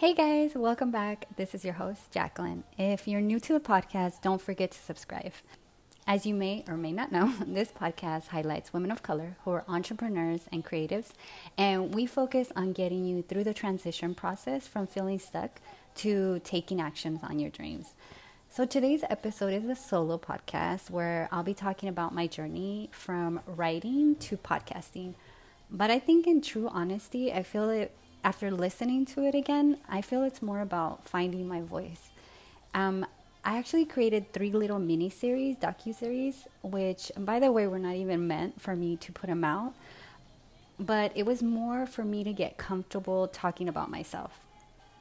Hey guys, welcome back. This is your host, Jacqueline. If you're new to the podcast, don't forget to subscribe. As you may or may not know, this podcast highlights women of color who are entrepreneurs and creatives, and we focus on getting you through the transition process from feeling stuck to taking actions on your dreams. So, today's episode is a solo podcast where I'll be talking about my journey from writing to podcasting. But I think, in true honesty, I feel it after listening to it again, I feel it's more about finding my voice. Um, I actually created three little mini series, docu series, which, by the way, were not even meant for me to put them out, but it was more for me to get comfortable talking about myself.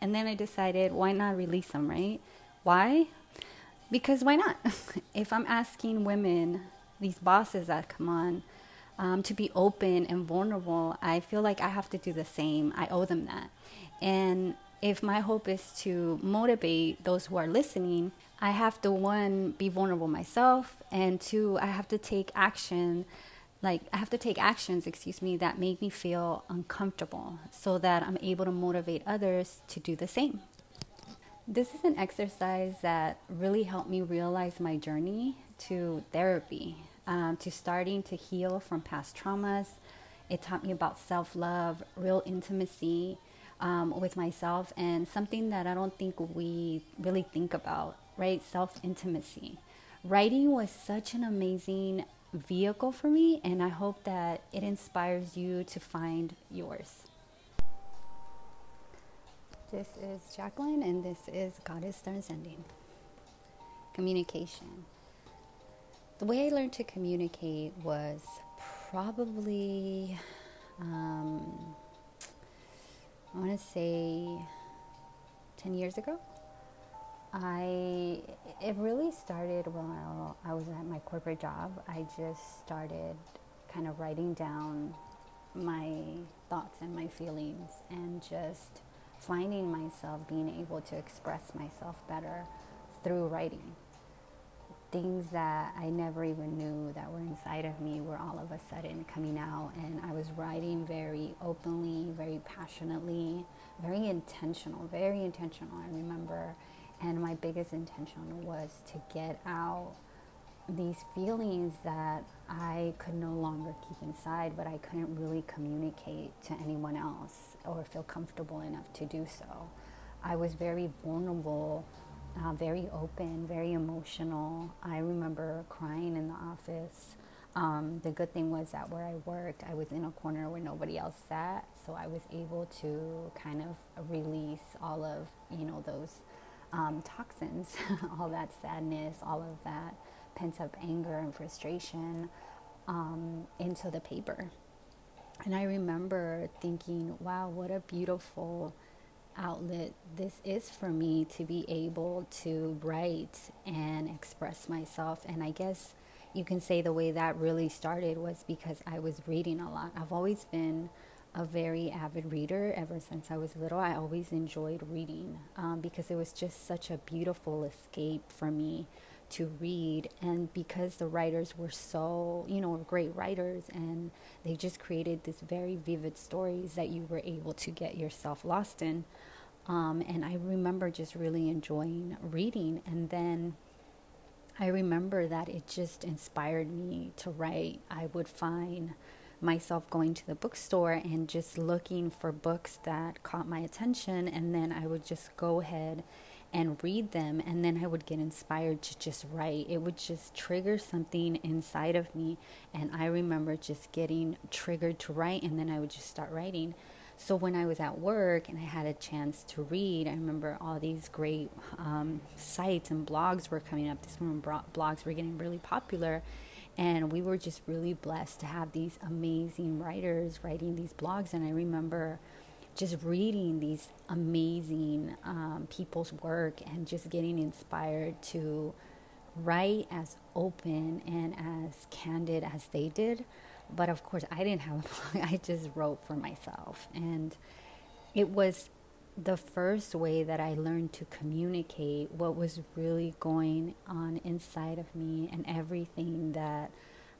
And then I decided, why not release them, right? Why? Because why not? if I'm asking women, these bosses that come on, um, to be open and vulnerable, I feel like I have to do the same. I owe them that. And if my hope is to motivate those who are listening, I have to one be vulnerable myself, and two, I have to take action. Like I have to take actions, excuse me, that make me feel uncomfortable, so that I'm able to motivate others to do the same. This is an exercise that really helped me realize my journey to therapy um, to starting to heal from past traumas. It taught me about self love, real intimacy um, with myself, and something that I don't think we really think about, right? Self intimacy. Writing was such an amazing vehicle for me, and I hope that it inspires you to find yours. This is Jacqueline, and this is Goddess Transcending. Communication. The way I learned to communicate was probably, um, I want to say, 10 years ago. I it really started while I was at my corporate job. I just started kind of writing down my thoughts and my feelings and just finding myself being able to express myself better through writing things that I never even knew that were inside of me were all of a sudden coming out. And I was writing very openly, very passionately, very intentional, very intentional. I remember. And my biggest intention was to get out these feelings that I could no longer keep inside, but I couldn't really communicate to anyone else or feel comfortable enough to do so. I was very vulnerable uh, very open, very emotional. I remember crying in the office. Um, the good thing was that where I worked, I was in a corner where nobody else sat, so I was able to kind of release all of you know those um, toxins, all that sadness, all of that pent up anger and frustration um, into the paper. And I remember thinking, wow, what a beautiful outlet this is for me to be able to write and express myself. And I guess you can say the way that really started was because I was reading a lot. I've always been a very avid reader ever since I was little. I always enjoyed reading um, because it was just such a beautiful escape for me to read. And because the writers were so, you know, great writers and they just created this very vivid stories that you were able to get yourself lost in. Um, and I remember just really enjoying reading. And then I remember that it just inspired me to write. I would find myself going to the bookstore and just looking for books that caught my attention. And then I would just go ahead and read them. And then I would get inspired to just write. It would just trigger something inside of me. And I remember just getting triggered to write. And then I would just start writing. So when I was at work and I had a chance to read, I remember all these great um, sites and blogs were coming up. These blogs were getting really popular. And we were just really blessed to have these amazing writers writing these blogs. And I remember just reading these amazing um, people's work and just getting inspired to write as open and as candid as they did but of course, I didn't have a blog. I just wrote for myself. And it was the first way that I learned to communicate what was really going on inside of me and everything that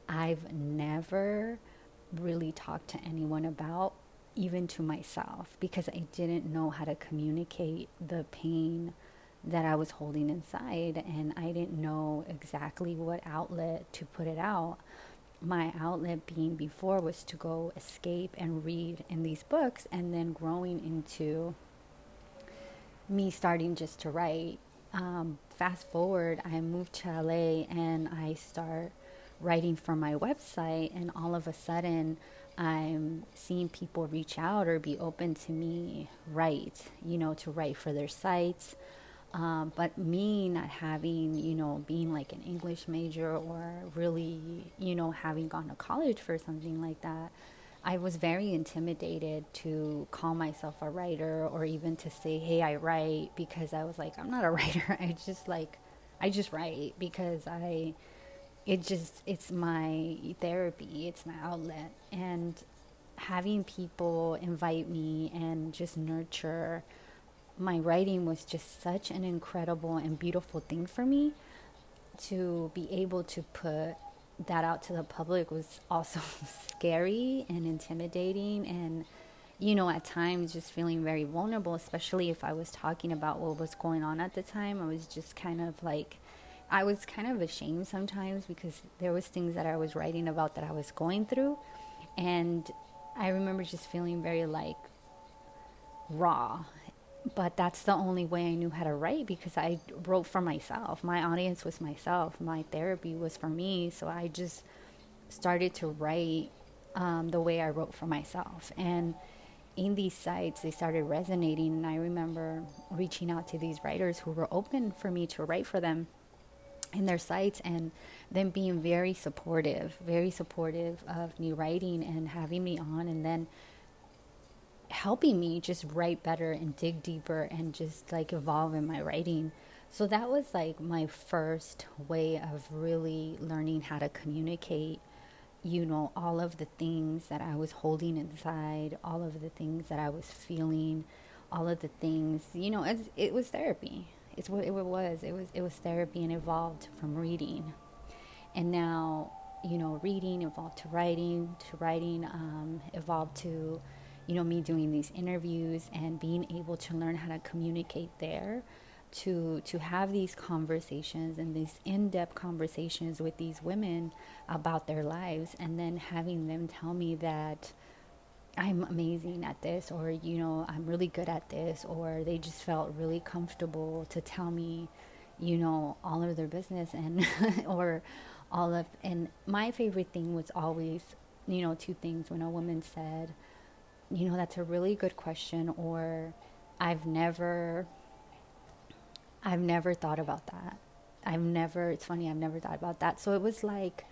I've never really talked to anyone about. Even to myself because I didn't know how to communicate the pain that I was holding inside and I didn't know exactly what outlet to put it out. My outlet being before was to go escape and read in these books and then growing into me starting just to write. Um, fast forward, I moved to LA and I start writing for my website and all of a sudden I'm seeing people reach out or be open to me write, you know, to write for their sites. Um, but me not having, you know, being like an English major or really, you know, having gone to college for something like that, I was very intimidated to call myself a writer or even to say, hey, I write because I was like, I'm not a writer. I just like, I just write because I it just it's my therapy it's my outlet. And having people invite me and just nurture my writing was just such an incredible and beautiful thing for me. To be able to put that out to the public was also scary and intimidating. And you know at times just feeling very vulnerable especially if i was talking about what was going on at the time i was just kind of like I was kind of ashamed sometimes because there was things that I was writing about that I was going through and I remember just feeling very like raw but that's the only way I knew how to write because I wrote for myself. My audience was myself. My therapy was for me. So I just started to write um, the way I wrote for myself. And in these sites, they started resonating. And I remember reaching out to these writers who were open for me to write for them in their sites and them being very supportive, very supportive of me writing and having me on and then helping me just write better and dig deeper and just like evolve in my writing. So that was like my first way of really learning how to communicate, you know, all of the things that I was holding inside, all of the things that I was feeling, all of the things, you know, it, it was therapy it's what it was. It was it was therapy and evolved from reading, and now you know reading evolved to writing, to writing um, evolved to you know me doing these interviews and being able to learn how to communicate there to to have these conversations and these in-depth conversations with these women about their lives and then having them tell me that I'm amazing at this, or, you know, I'm really good at this, or they just felt really comfortable to tell me, you know, all of their business and, or all of, and my favorite thing was always, you know, two things when a woman said, you know, that's a really good question, or I've never, I've never thought about that. I've never, it's funny, I've never thought about that. So it was like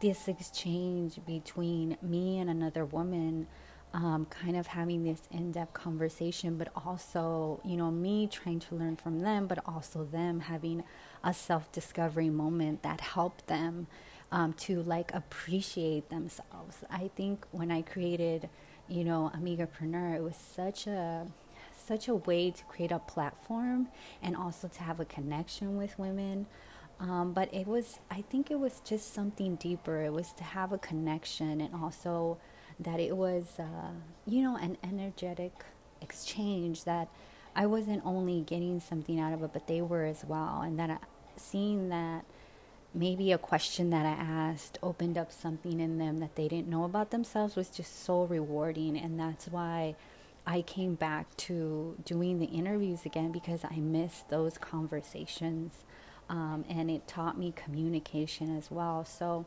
this exchange between me and another woman um, kind of having this in-depth conversation but also you know me trying to learn from them but also them having a self-discovery moment that helped them um, to like appreciate themselves. I think when i created you know amigapreneur it was such a such a way to create a platform and also to have a connection with women. Um, but it was i think it was just something deeper. It was to have a connection and also that it was, uh, you know, an energetic exchange that I wasn't only getting something out of it, but they were as well. And that I, seeing that maybe a question that I asked opened up something in them that they didn't know about themselves was just so rewarding. And that's why I came back to doing the interviews again because I missed those conversations. Um, and it taught me communication as well. So,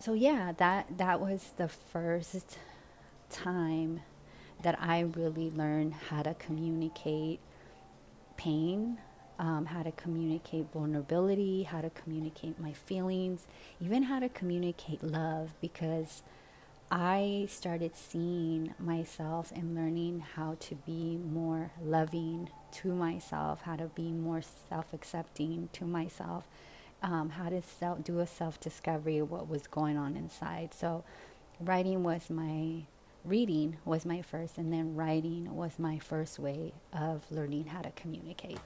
so yeah, that that was the first time that I really learned how to communicate pain, um, how to communicate vulnerability, how to communicate my feelings, even how to communicate love because I started seeing myself and learning how to be more loving to myself, how to be more self accepting to myself, um, how to self, do a self discovery of what was going on inside. So, writing was my reading was my first, and then writing was my first way of learning how to communicate.